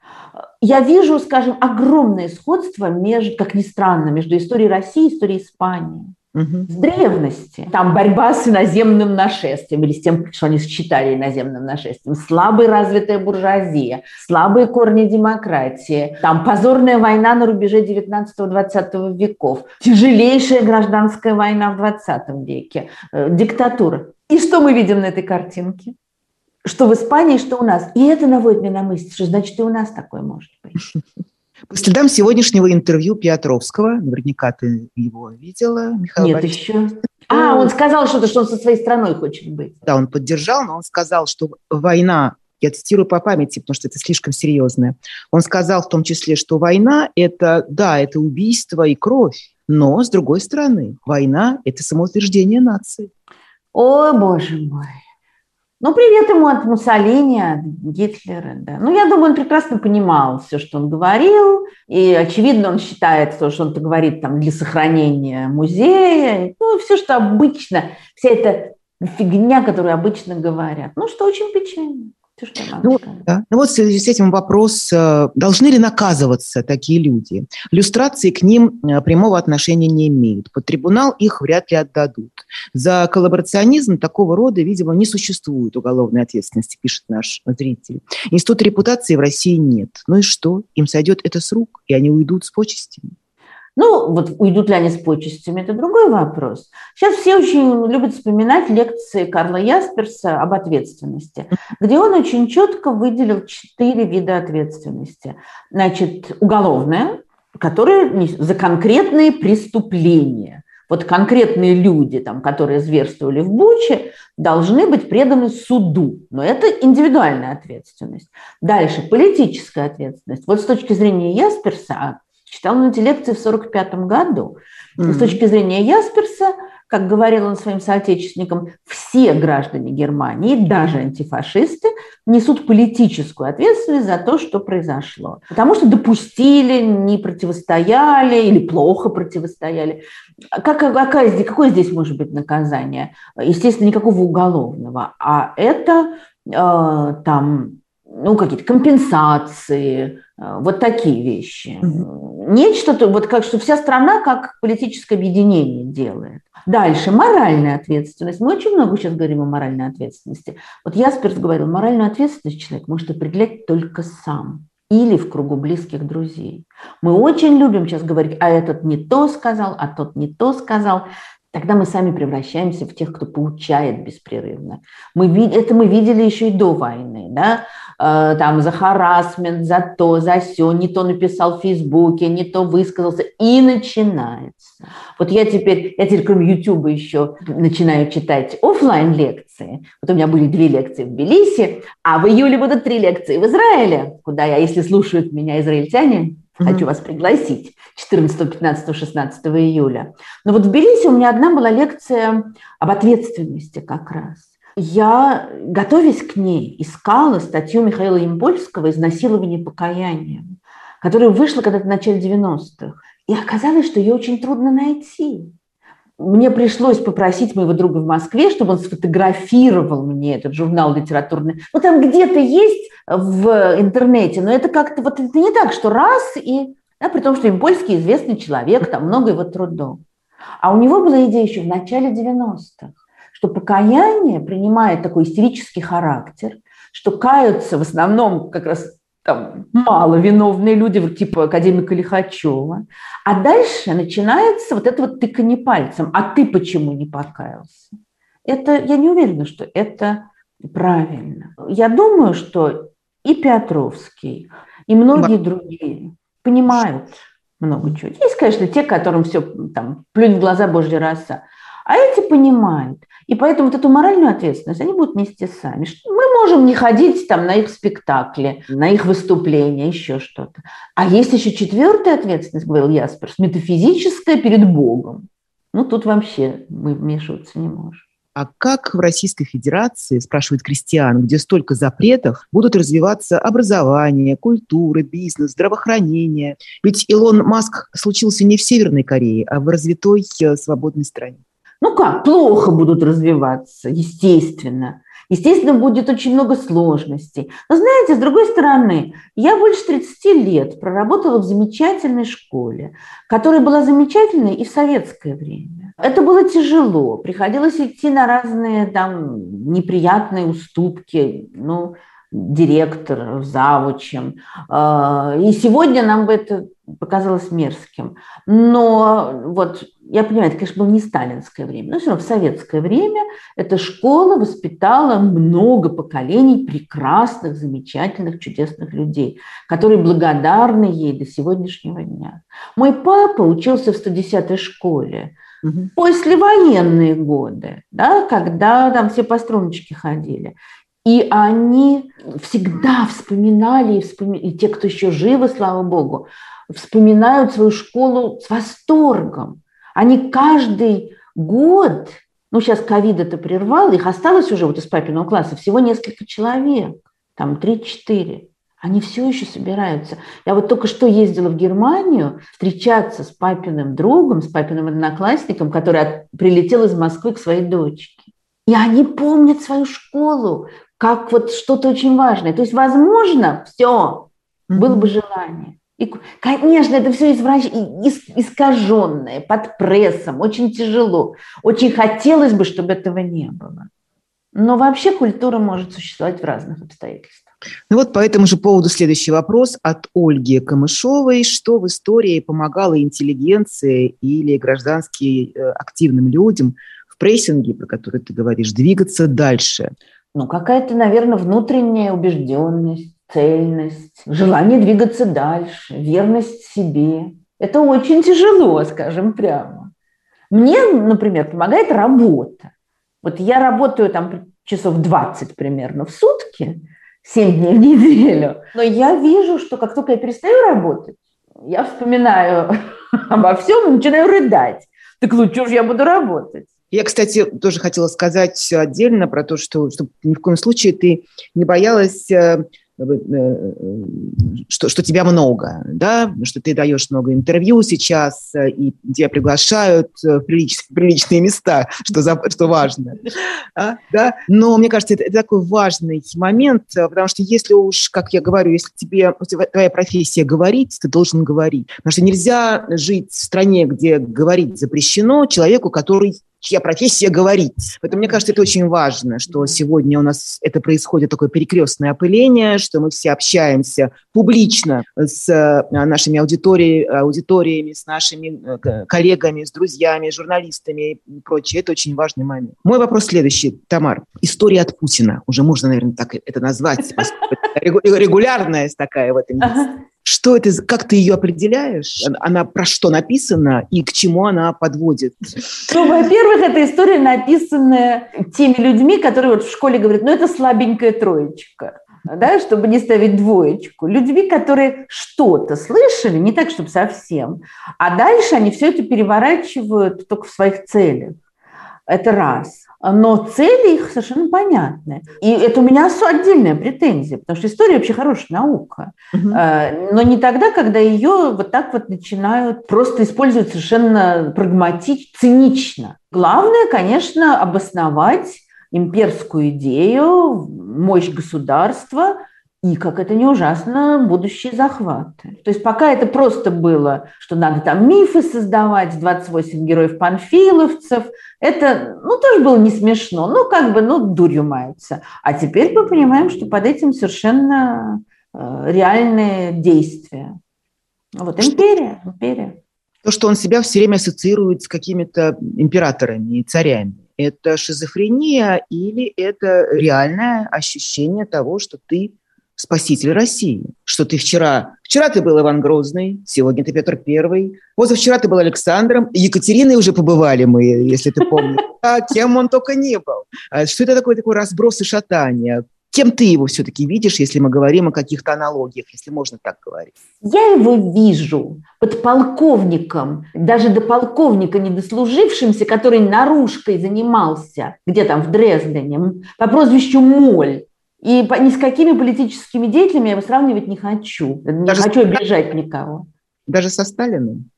Я вижу, скажем, огромное сходство, между, как ни странно, между историей России и историей Испании с древности. Там борьба с иноземным нашествием или с тем, что они считали иноземным нашествием, слабая развитая буржуазия, слабые корни демократии, там позорная война на рубеже 19-20 веков, тяжелейшая гражданская война в 20 веке, э, диктатура. И что мы видим на этой картинке? Что в Испании, что у нас. И это наводит меня на мысль, что значит и у нас такое может быть. По следам сегодняшнего интервью Петровского, наверняка ты его видела, Михаил Нет, Борисович. еще. А, он сказал что-то, что он со своей страной хочет быть. Да, он поддержал, но он сказал, что война, я цитирую по памяти, потому что это слишком серьезное, он сказал в том числе, что война – это, да, это убийство и кровь, но, с другой стороны, война – это самоутверждение нации. О, боже мой. Ну, привет ему от Муссолини, от Гитлера. Да. Ну, я думаю, он прекрасно понимал все, что он говорил. И, очевидно, он считает то, что он говорит там, для сохранения музея. Ну, все, что обычно, вся эта фигня, которую обычно говорят. Ну, что очень печально. Ну, да. ну вот в связи с этим вопрос, э, должны ли наказываться такие люди? Люстрации к ним э, прямого отношения не имеют. Под трибунал их вряд ли отдадут. За коллаборационизм такого рода, видимо, не существует уголовной ответственности, пишет наш зритель. Института репутации в России нет. Ну и что? Им сойдет это с рук, и они уйдут с почестями. Ну, вот уйдут ли они с почестями, это другой вопрос. Сейчас все очень любят вспоминать лекции Карла Ясперса об ответственности, где он очень четко выделил четыре вида ответственности. Значит, уголовная, которая за конкретные преступления. Вот конкретные люди, там, которые зверствовали в Буче, должны быть преданы суду. Но это индивидуальная ответственность. Дальше политическая ответственность. Вот с точки зрения Ясперса, Читал на эти лекции в 1945 году. Mm-hmm. С точки зрения Ясперса, как говорил он своим соотечественникам, все граждане Германии, даже антифашисты, несут политическую ответственность за то, что произошло. Потому что допустили, не противостояли или плохо противостояли. Как, какая, какое здесь может быть наказание? Естественно, никакого уголовного. А это э, там ну, какие-то компенсации, э, вот такие вещи. Mm-hmm. Нечто, вот как что вся страна как политическое объединение делает. Дальше, моральная ответственность. Мы очень много сейчас говорим о моральной ответственности. Вот Ясперс говорил, моральную ответственность человек может определять только сам или в кругу близких друзей. Мы очень любим сейчас говорить, а этот не то сказал, а тот не то сказал. Тогда мы сами превращаемся в тех, кто получает беспрерывно. Мы, это мы видели еще и до войны. Да? Э, там за харасмент, за то, за все, не то написал в Фейсбуке, не то высказался, и начинается. Вот я теперь, я теперь кроме Ютуба еще начинаю читать офлайн лекции. Вот у меня были две лекции в Белисе, а в июле будут три лекции в Израиле, куда я, если слушают меня израильтяне, Хочу вас пригласить 14, 15, 16 июля. Но вот в Тбилиси у меня одна была лекция об ответственности как раз я, готовясь к ней, искала статью Михаила Импольского «Изнасилование покаянием», которая вышла когда-то в начале 90-х. И оказалось, что ее очень трудно найти. Мне пришлось попросить моего друга в Москве, чтобы он сфотографировал мне этот журнал литературный. Ну, там где-то есть в интернете, но это как-то вот это не так, что раз и... Да, при том, что Импольский известный человек, там много его трудов. А у него была идея еще в начале 90-х что покаяние принимает такой истерический характер, что каются в основном как раз там мало виновные люди, типа академика Лихачева. А дальше начинается вот это вот тыканье пальцем. А ты почему не покаялся? Это, я не уверена, что это правильно. Я думаю, что и Петровский, и многие другие понимают много чего. Есть, конечно, те, которым все там плюнь в глаза Божья раса. А эти понимают. И поэтому вот эту моральную ответственность они будут нести сами. Мы можем не ходить там на их спектакли, на их выступления, еще что-то. А есть еще четвертая ответственность, говорил Ясперс, метафизическая перед Богом. Ну, тут вообще мы вмешиваться не можем. А как в Российской Федерации, спрашивает Кристиан, где столько запретов, будут развиваться образование, культура, бизнес, здравоохранение? Ведь Илон Маск случился не в Северной Корее, а в развитой э, свободной стране. Ну как, плохо будут развиваться, естественно. Естественно, будет очень много сложностей. Но знаете, с другой стороны, я больше 30 лет проработала в замечательной школе, которая была замечательной и в советское время. Это было тяжело, приходилось идти на разные там неприятные уступки, ну, директор, завучем. А, и сегодня нам бы это показалось мерзким. Но вот я понимаю, это, конечно, было не сталинское время, но все равно в советское время эта школа воспитала много поколений прекрасных, замечательных, чудесных людей, которые благодарны ей до сегодняшнего дня. Мой папа учился в 110-й школе, угу. послевоенные годы, да, когда там все по струночке ходили. И они всегда вспоминали, и, вспом... и те, кто еще живы, слава богу, вспоминают свою школу с восторгом. Они каждый год, ну сейчас ковид это прервал, их осталось уже вот из папиного класса всего несколько человек, там 3-4. Они все еще собираются. Я вот только что ездила в Германию встречаться с папиным другом, с папиным одноклассником, который от, прилетел из Москвы к своей дочке. И они помнят свою школу, как вот что-то очень важное. То есть, возможно, все, было бы желание. И, конечно, это все извращ... искаженное, под прессом, очень тяжело. Очень хотелось бы, чтобы этого не было. Но вообще культура может существовать в разных обстоятельствах. Ну вот по этому же поводу следующий вопрос от Ольги Камышовой. Что в истории помогало интеллигенции или граждански э, активным людям в прессинге, про который ты говоришь, двигаться дальше? Ну, какая-то, наверное, внутренняя убежденность, цельность, желание двигаться дальше, верность себе. Это очень тяжело, скажем прямо. Мне, например, помогает работа. Вот я работаю там часов 20 примерно в сутки, 7 дней в неделю. Но я вижу, что как только я перестаю работать, я вспоминаю обо всем и начинаю рыдать. Так лучше уж я буду работать. Я, кстати, тоже хотела сказать отдельно про то, что, что ни в коем случае ты не боялась э, что, что тебя много, да, что ты даешь много интервью сейчас, э, и тебя приглашают в, прилич, приличные места, что, за, что важно. А, да? Но мне кажется, это, это такой важный момент, потому что если уж, как я говорю, если тебе твоя профессия говорить, ты должен говорить. Потому что нельзя жить в стране, где говорить запрещено человеку, который чья профессия говорить. Поэтому мне кажется, это очень важно, что сегодня у нас это происходит такое перекрестное опыление, что мы все общаемся публично с э, нашими аудиториями, аудиториями с нашими э, коллегами, с друзьями, журналистами и прочее. Это очень важный момент. Мой вопрос следующий, Тамар. История от Путина. Уже можно, наверное, так это назвать. Регулярность такая в этом месте. Что это, как ты ее определяешь? Она про что написана и к чему она подводит? Ну, во-первых, эта история написанная теми людьми, которые вот в школе говорят, ну, это слабенькая троечка да, чтобы не ставить двоечку. Людьми, которые что-то слышали, не так, чтобы совсем, а дальше они все это переворачивают только в своих целях. Это раз но цели их совершенно понятны. И это у меня отдельная претензия, потому что история вообще хорошая наука. Угу. Но не тогда, когда ее вот так вот начинают просто использовать совершенно прагматично, цинично. Главное, конечно, обосновать имперскую идею, мощь государства и, как это не ужасно, будущие захваты. То есть пока это просто было, что надо там мифы создавать, 28 героев-панфиловцев, это, ну, тоже было не смешно, ну, как бы, ну, дурью мается. А теперь мы понимаем, что под этим совершенно э, реальные действия. Вот империя, империя. То, что он себя все время ассоциирует с какими-то императорами и царями, это шизофрения или это реальное ощущение того, что ты спаситель России. Что ты вчера... Вчера ты был Иван Грозный, сегодня ты Петр Первый, позавчера ты был Александром, Екатериной уже побывали мы, если ты помнишь. А кем он только не был. А что это такое, такой разброс и шатание? Кем ты его все-таки видишь, если мы говорим о каких-то аналогиях, если можно так говорить? Я его вижу под полковником, даже до полковника недослужившимся, который наружкой занимался, где там в Дрездене, по прозвищу Моль. И ни с какими политическими деятелями я его сравнивать не хочу. Не Даже хочу обижать никого. Даже со Сталиным?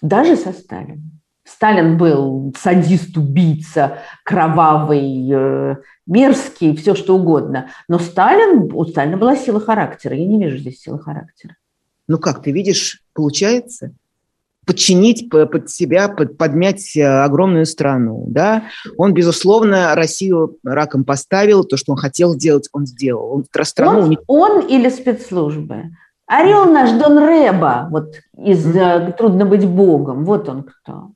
Даже со Сталиным. Сталин был садист, убийца, кровавый, э, мерзкий, все что угодно. Но Сталин, у Сталина была сила характера. Я не вижу здесь силы характера. Ну как, ты видишь, получается? Подчинить под себя, под, подмять э, огромную страну. Да? Он, безусловно, Россию раком поставил, то, что он хотел сделать, он сделал. Он, страну... он, он или спецслужбы? Орел наш Дон Реба, вот из mm-hmm. «Трудно быть богом», вот он кто.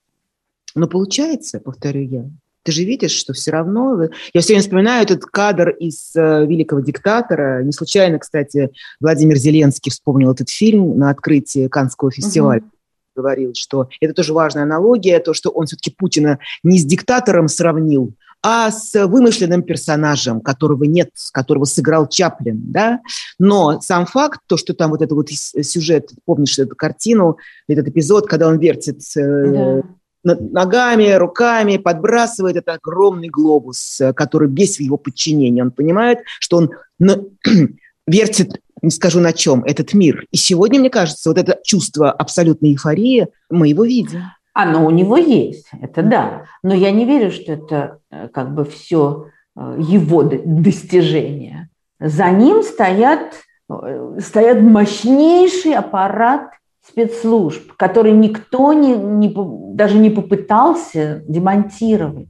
Но получается, повторю я, ты же видишь, что все равно... Я все время вспоминаю этот кадр из э, «Великого диктатора». Не случайно, кстати, Владимир Зеленский вспомнил этот фильм на открытии Канского фестиваля. Угу говорил, что это тоже важная аналогия, то, что он все-таки Путина не с диктатором сравнил, а с вымышленным персонажем, которого нет, которого сыграл Чаплин, да. Но сам факт, то, что там вот этот вот сюжет, помнишь эту картину, этот эпизод, когда он вертит э, да. ногами, руками, подбрасывает этот огромный глобус, э, который весь в его подчинении. Он понимает, что он вертит не скажу на чем, этот мир. И сегодня, мне кажется, вот это чувство абсолютной эйфории, мы его видим. Оно у него есть, это да. Но я не верю, что это э, как бы все э, его достижения. За ним стоят, э, стоят мощнейший аппарат спецслужб, который никто не, не, даже не попытался демонтировать.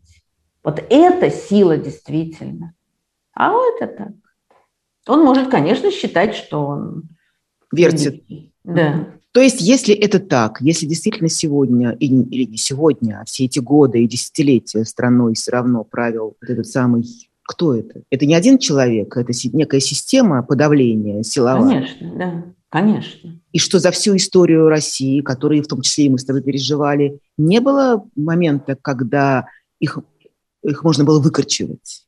Вот это сила действительно. А вот это так. Он может, конечно, считать, что он вертит. Да. То есть, если это так, если действительно сегодня, или не сегодня, а все эти годы и десятилетия страной все равно правил вот этот самый кто это? Это не один человек, это некая система подавления силовая. Конечно, да, конечно. И что за всю историю России, которую в том числе и мы с тобой переживали, не было момента, когда их, их можно было выкорчевать?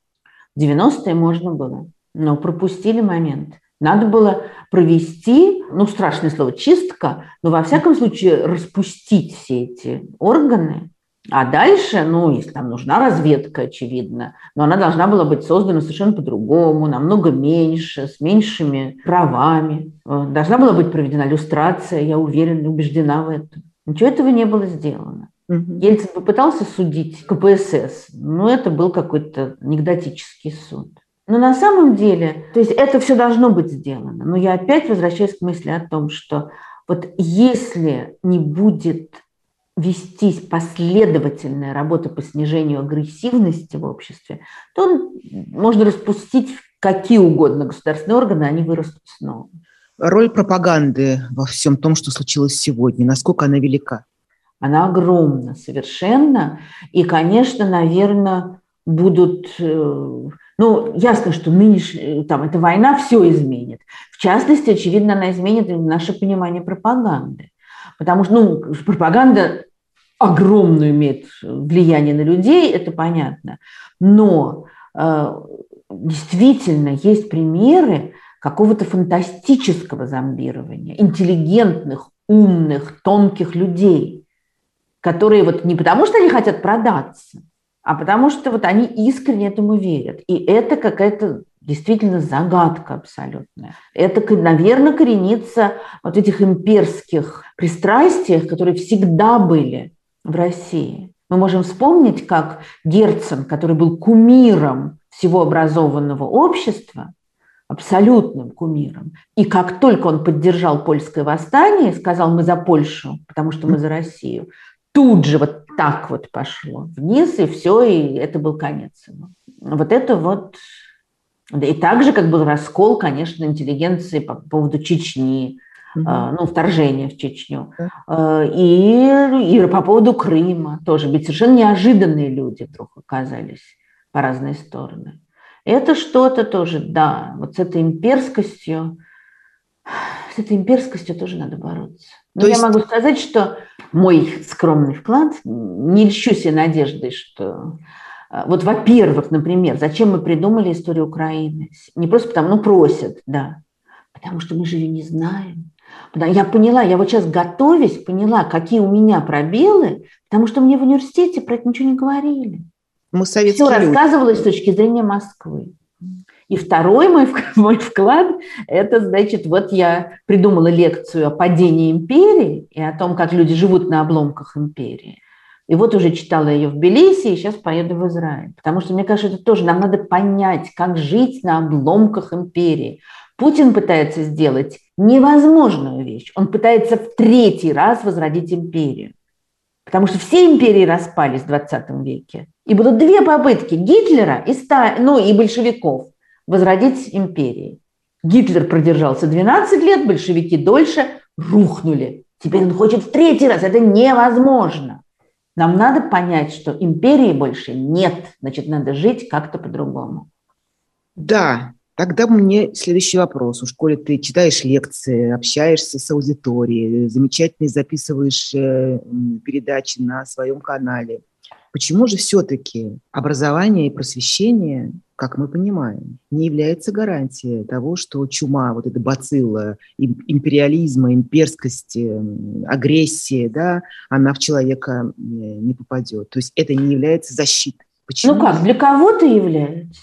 В 90-е можно было но пропустили момент. Надо было провести, ну, страшное слово, чистка, но во всяком случае распустить все эти органы, а дальше, ну, если там нужна разведка, очевидно, но она должна была быть создана совершенно по-другому, намного меньше, с меньшими правами. Э, должна была быть проведена иллюстрация, я уверена, убеждена в этом. Ничего этого не было сделано. Угу. Ельцин попытался судить КПСС, но это был какой-то анекдотический суд. Но на самом деле, то есть это все должно быть сделано. Но я опять возвращаюсь к мысли о том, что вот если не будет вестись последовательная работа по снижению агрессивности в обществе, то можно распустить какие угодно государственные органы, они вырастут снова. Роль пропаганды во всем том, что случилось сегодня, насколько она велика? Она огромна совершенно. И, конечно, наверное, будут э, ну, ясно, что нынешняя, там, эта война все изменит. В частности, очевидно, она изменит наше понимание пропаганды. Потому что, ну, пропаганда огромное имеет влияние на людей, это понятно. Но э, действительно есть примеры какого-то фантастического зомбирования, интеллигентных, умных, тонких людей, которые вот не потому, что они хотят продаться, а потому что вот они искренне этому верят. И это какая-то действительно загадка абсолютная. Это, наверное, коренится вот этих имперских пристрастиях, которые всегда были в России. Мы можем вспомнить, как Герцен, который был кумиром всего образованного общества, абсолютным кумиром. И как только он поддержал польское восстание, сказал, мы за Польшу, потому что мы за Россию, тут же вот так вот пошло вниз, и все, и это был конец. Вот это вот... И также как был раскол, конечно, интеллигенции по поводу Чечни, mm-hmm. ну, вторжения в Чечню. Mm-hmm. И, и по поводу Крыма тоже. Ведь совершенно неожиданные люди вдруг оказались по разные стороны. Это что-то тоже, да, вот с этой имперскостью, с этой имперскостью тоже надо бороться. Но То я есть... могу сказать, что мой скромный вклад, не льщу себе надеждой, что... Э, вот, во-первых, например, зачем мы придумали историю Украины? Не просто потому, ну, просят, да, потому что мы же ее не знаем. Я поняла, я вот сейчас готовясь, поняла, какие у меня пробелы, потому что мне в университете про это ничего не говорили. Мы Все люди. рассказывалось с точки зрения Москвы. И второй мой, мой вклад – это, значит, вот я придумала лекцию о падении империи и о том, как люди живут на обломках империи. И вот уже читала ее в Белисе, и сейчас поеду в Израиль. Потому что, мне кажется, это тоже нам надо понять, как жить на обломках империи. Путин пытается сделать невозможную вещь. Он пытается в третий раз возродить империю. Потому что все империи распались в 20 веке. И будут две попытки Гитлера и, Ста... ну, и большевиков возродить империи. Гитлер продержался 12 лет, большевики дольше рухнули. Теперь он хочет в третий раз. Это невозможно. Нам надо понять, что империи больше нет. Значит, надо жить как-то по-другому. Да, Тогда мне следующий вопрос. В школе ты читаешь лекции, общаешься с аудиторией, замечательно записываешь э, передачи на своем канале. Почему же все-таки образование и просвещение, как мы понимаем, не является гарантией того, что чума, вот эта бацилла империализма, имперскости, агрессии, да, она в человека не попадет? То есть это не является защитой. Почему? Ну как, для кого-то является.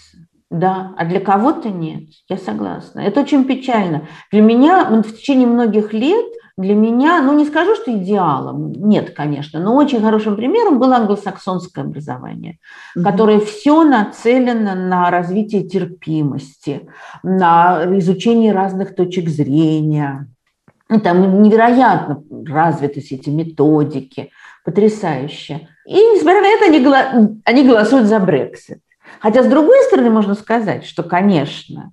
Да, а для кого-то нет. Я согласна. Это очень печально. Для меня в течение многих лет для меня, ну не скажу, что идеалом, нет, конечно, но очень хорошим примером было англосаксонское образование, mm-hmm. которое все нацелено на развитие терпимости, на изучение разных точек зрения. Там невероятно развиты все эти методики, потрясающе. И несмотря на это они, они голосуют за Брексит. Хотя, с другой стороны, можно сказать, что, конечно,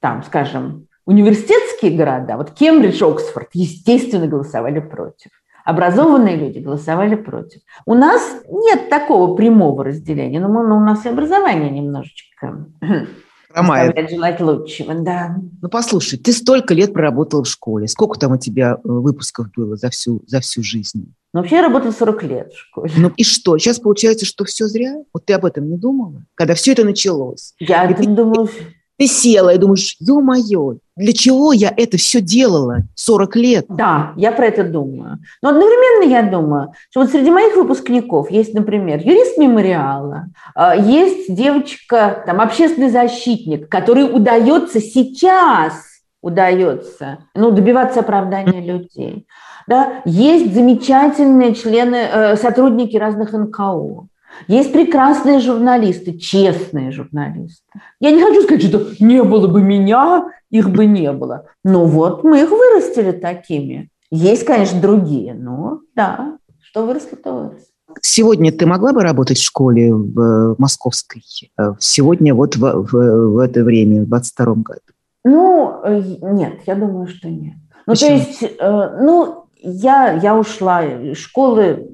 там, скажем, университетские города, вот Кембридж, Оксфорд, естественно, голосовали против. Образованные люди голосовали против. У нас нет такого прямого разделения, но, мы, но у нас и образование немножечко Хромает. желать лучшего, да. Ну, послушай, ты столько лет проработала в школе. Сколько там у тебя э, выпусков было за всю, за всю жизнь? Ну, вообще я работала 40 лет в школе. Ну и что? Сейчас получается, что все зря? Вот ты об этом не думала? Когда все это началось? Я и ты, думала... Ты села и думаешь, ё-моё, для чего я это все делала 40 лет? Да, я про это думаю. Но одновременно я думаю, что вот среди моих выпускников есть, например, юрист мемориала, а, есть девочка, там, общественный защитник, который удается сейчас, удается, ну, добиваться оправдания людей. Да? Есть замечательные члены, э, сотрудники разных НКО. Есть прекрасные журналисты, честные журналисты. Я не хочу сказать, что не было бы меня, их бы не было. Но вот мы их вырастили такими. Есть, конечно, другие, но да, что выросло, то выросло. Сегодня ты могла бы работать в школе в московской? Э, сегодня вот в, в, в это время, в 22 году? Ну, э, нет, я думаю, что нет. Ну, Почему? то есть, э, ну, я, я ушла из школы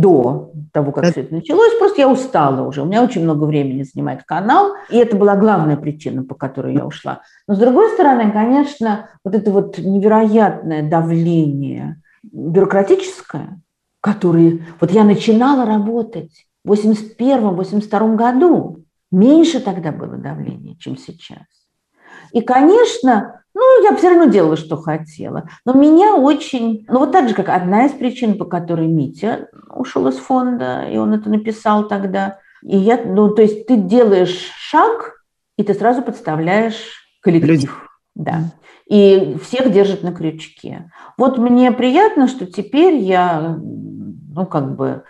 до того, как все это началось, просто я устала уже. У меня очень много времени занимает канал, и это была главная причина, по которой я ушла. Но с другой стороны, конечно, вот это вот невероятное давление бюрократическое, которое... Вот я начинала работать в 81-82 году. Меньше тогда было давления, чем сейчас. И, конечно, ну, я все равно делала, что хотела. Но меня очень... Ну, вот так же, как одна из причин, по которой Митя ушел из фонда, и он это написал тогда. И я... Ну, то есть ты делаешь шаг, и ты сразу подставляешь коллектив. Люди. Да. И всех держит на крючке. Вот мне приятно, что теперь я, ну, как бы,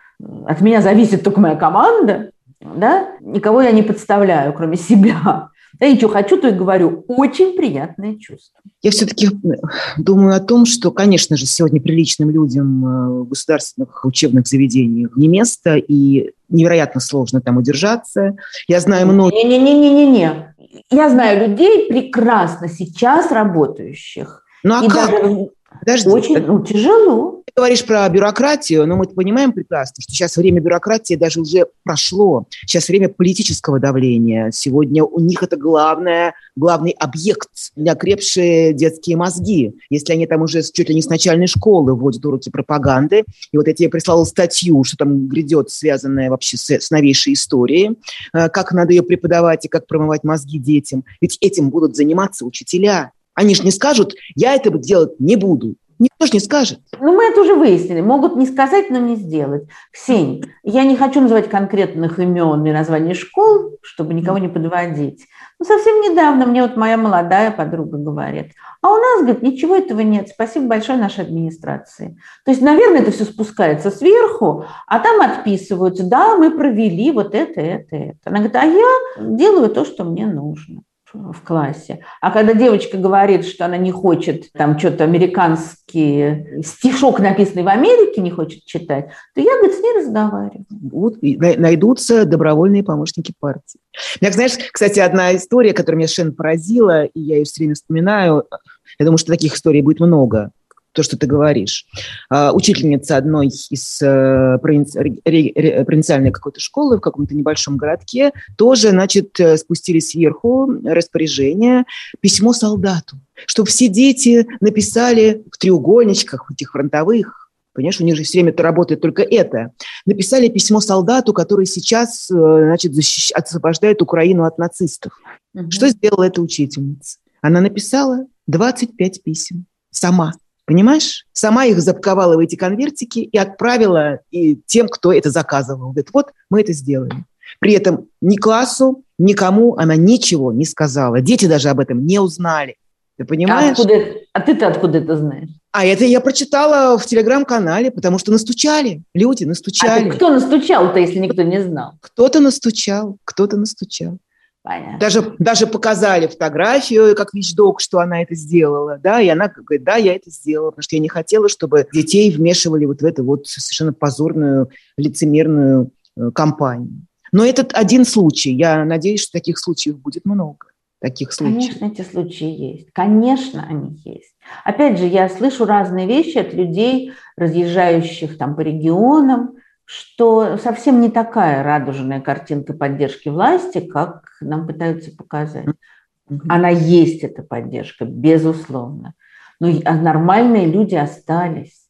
от меня зависит только моя команда, да, никого я не подставляю, кроме себя. Я ничего хочу, то и говорю. Очень приятное чувство. Я все-таки думаю о том, что, конечно же, сегодня приличным людям э, в государственных учебных заведениях не место, и невероятно сложно там удержаться. Я знаю много... Не-не-не-не-не. Я знаю людей прекрасно сейчас работающих. Ну а и как? Даже Подожди. Очень ну, тяжело. Ты говоришь про бюрократию, но мы понимаем прекрасно, что сейчас время бюрократии даже уже прошло. Сейчас время политического давления. Сегодня у них это главное, главный объект для крепшие детские мозги. Если они там уже чуть ли не с начальной школы вводят уроки пропаганды, и вот я тебе прислала статью, что там грядет, связанная вообще с, с новейшей историей, э, как надо ее преподавать и как промывать мозги детям. Ведь этим будут заниматься учителя. Они же не скажут, я этого делать не буду. Никто же не скажет. Ну, мы это уже выяснили. Могут не сказать, но не сделать. Ксень, я не хочу называть конкретных имен и названий школ, чтобы никого не подводить. Но совсем недавно мне вот моя молодая подруга говорит, а у нас, говорит, ничего этого нет. Спасибо большое нашей администрации. То есть, наверное, это все спускается сверху, а там отписываются, да, мы провели вот это, это, это. Она говорит, а я делаю то, что мне нужно в классе. А когда девочка говорит, что она не хочет там что-то американский стишок, написанный в Америке, не хочет читать, то я, говорит, с ней разговариваю. Вот, найдутся добровольные помощники партии. Меня, знаешь, кстати, одна история, которая меня совершенно поразила, и я ее все время вспоминаю. Я думаю, что таких историй будет много то, что ты говоришь. А, учительница одной из э, провинциальной какой-то школы в каком-то небольшом городке тоже, значит, э, спустили сверху распоряжение, письмо солдату, чтобы все дети написали в треугольничках, этих фронтовых, Понимаешь, у них же все время -то работает только это. Написали письмо солдату, который сейчас э, значит, защищ... освобождает Украину от нацистов. Угу. Что сделала эта учительница? Она написала 25 писем сама. Понимаешь? Сама их запаковала в эти конвертики и отправила и тем, кто это заказывал. Говорит, вот мы это сделаем. При этом ни классу, никому она ничего не сказала. Дети даже об этом не узнали. Ты понимаешь? А, откуда, а ты-то откуда это знаешь? А это я прочитала в телеграм-канале, потому что настучали. Люди настучали. А кто настучал-то, если никто не знал? Кто-то настучал, кто-то настучал. Понятно. Даже, даже показали фотографию, как вещдок, что она это сделала, да, и она говорит, да, я это сделала, потому что я не хотела, чтобы детей вмешивали вот в эту вот совершенно позорную, лицемерную э, кампанию. Но этот один случай, я надеюсь, что таких случаев будет много. Таких случаев. Конечно, эти случаи есть. Конечно, они есть. Опять же, я слышу разные вещи от людей, разъезжающих там по регионам, что совсем не такая радужная картинка поддержки власти, как нам пытаются показать. Она есть, эта поддержка, безусловно. Но нормальные люди остались.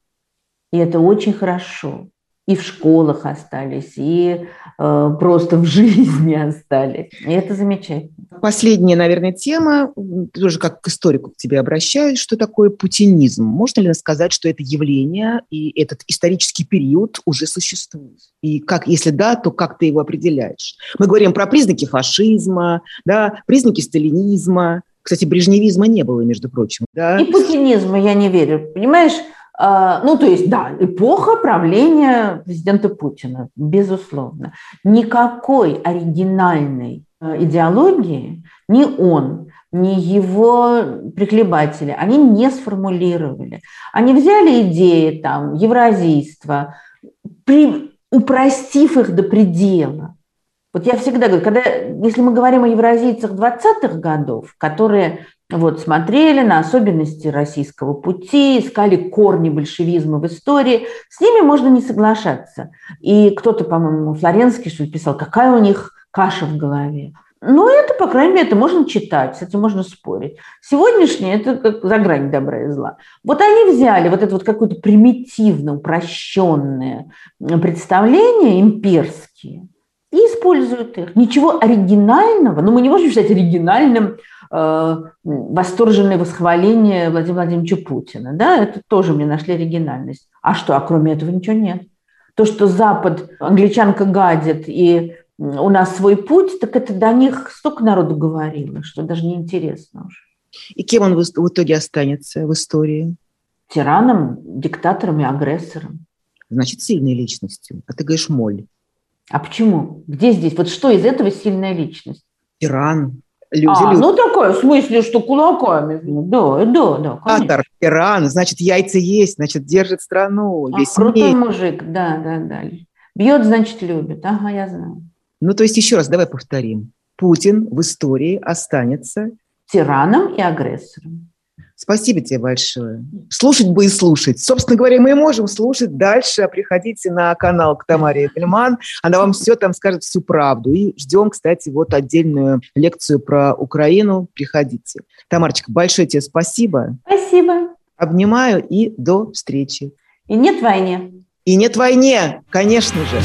И это очень хорошо и в школах остались, и э, просто в жизни остались. И это замечательно. Последняя, наверное, тема, тоже как к историку к тебе обращаюсь, что такое путинизм? Можно ли сказать, что это явление и этот исторический период уже существует? И как, если да, то как ты его определяешь? Мы говорим про признаки фашизма, да, признаки сталинизма. Кстати, брежневизма не было, между прочим. Да? И путинизма я не верю. Понимаешь, ну, то есть, да, эпоха правления президента Путина, безусловно. Никакой оригинальной э, идеологии ни он, ни его прихлебатели, они не сформулировали. Они взяли идеи там, евразийства, при, упростив их до предела. Вот я всегда говорю, когда, если мы говорим о евразийцах 20-х годов, которые вот, смотрели на особенности российского пути, искали корни большевизма в истории. С ними можно не соглашаться. И кто-то, по-моему, Флоренский что ли писал, какая у них каша в голове. Ну, это, по крайней мере, это можно читать, с этим можно спорить. Сегодняшнее – это как за грань добра и зла. Вот они взяли вот это вот какое-то примитивно упрощенное представление, имперские, и используют их. Ничего оригинального, ну, мы не можем считать оригинальным Э, восторженное восхваление Владимира Владимировича Путина. Да, это тоже мне нашли оригинальность. А что, а кроме этого ничего нет. То, что Запад, англичанка гадит, и у нас свой путь, так это до них столько народу говорило, что даже неинтересно уже. И кем он в итоге останется в истории? Тираном, диктатором и агрессором. Значит, сильной личностью. А ты говоришь моль. А почему? Где здесь? Вот что из этого сильная личность? Тиран, люди а, любят. ну такое, в смысле, что кулаками. Да, да, да. Атор, тиран, значит, яйца есть, значит, держит страну. А, крутой мир. мужик, да, да, да. Бьет, значит, любит. Ага, я знаю. Ну, то есть, еще раз, давай повторим. Путин в истории останется. Тираном и агрессором. Спасибо тебе большое. Слушать бы и слушать. Собственно говоря, мы можем слушать дальше. Приходите на канал к Тамаре Эдельман. Она вам все там скажет, всю правду. И ждем, кстати, вот отдельную лекцию про Украину. Приходите. Тамарочка, большое тебе спасибо. Спасибо. Обнимаю и до встречи. И нет войне. И нет войне, конечно же.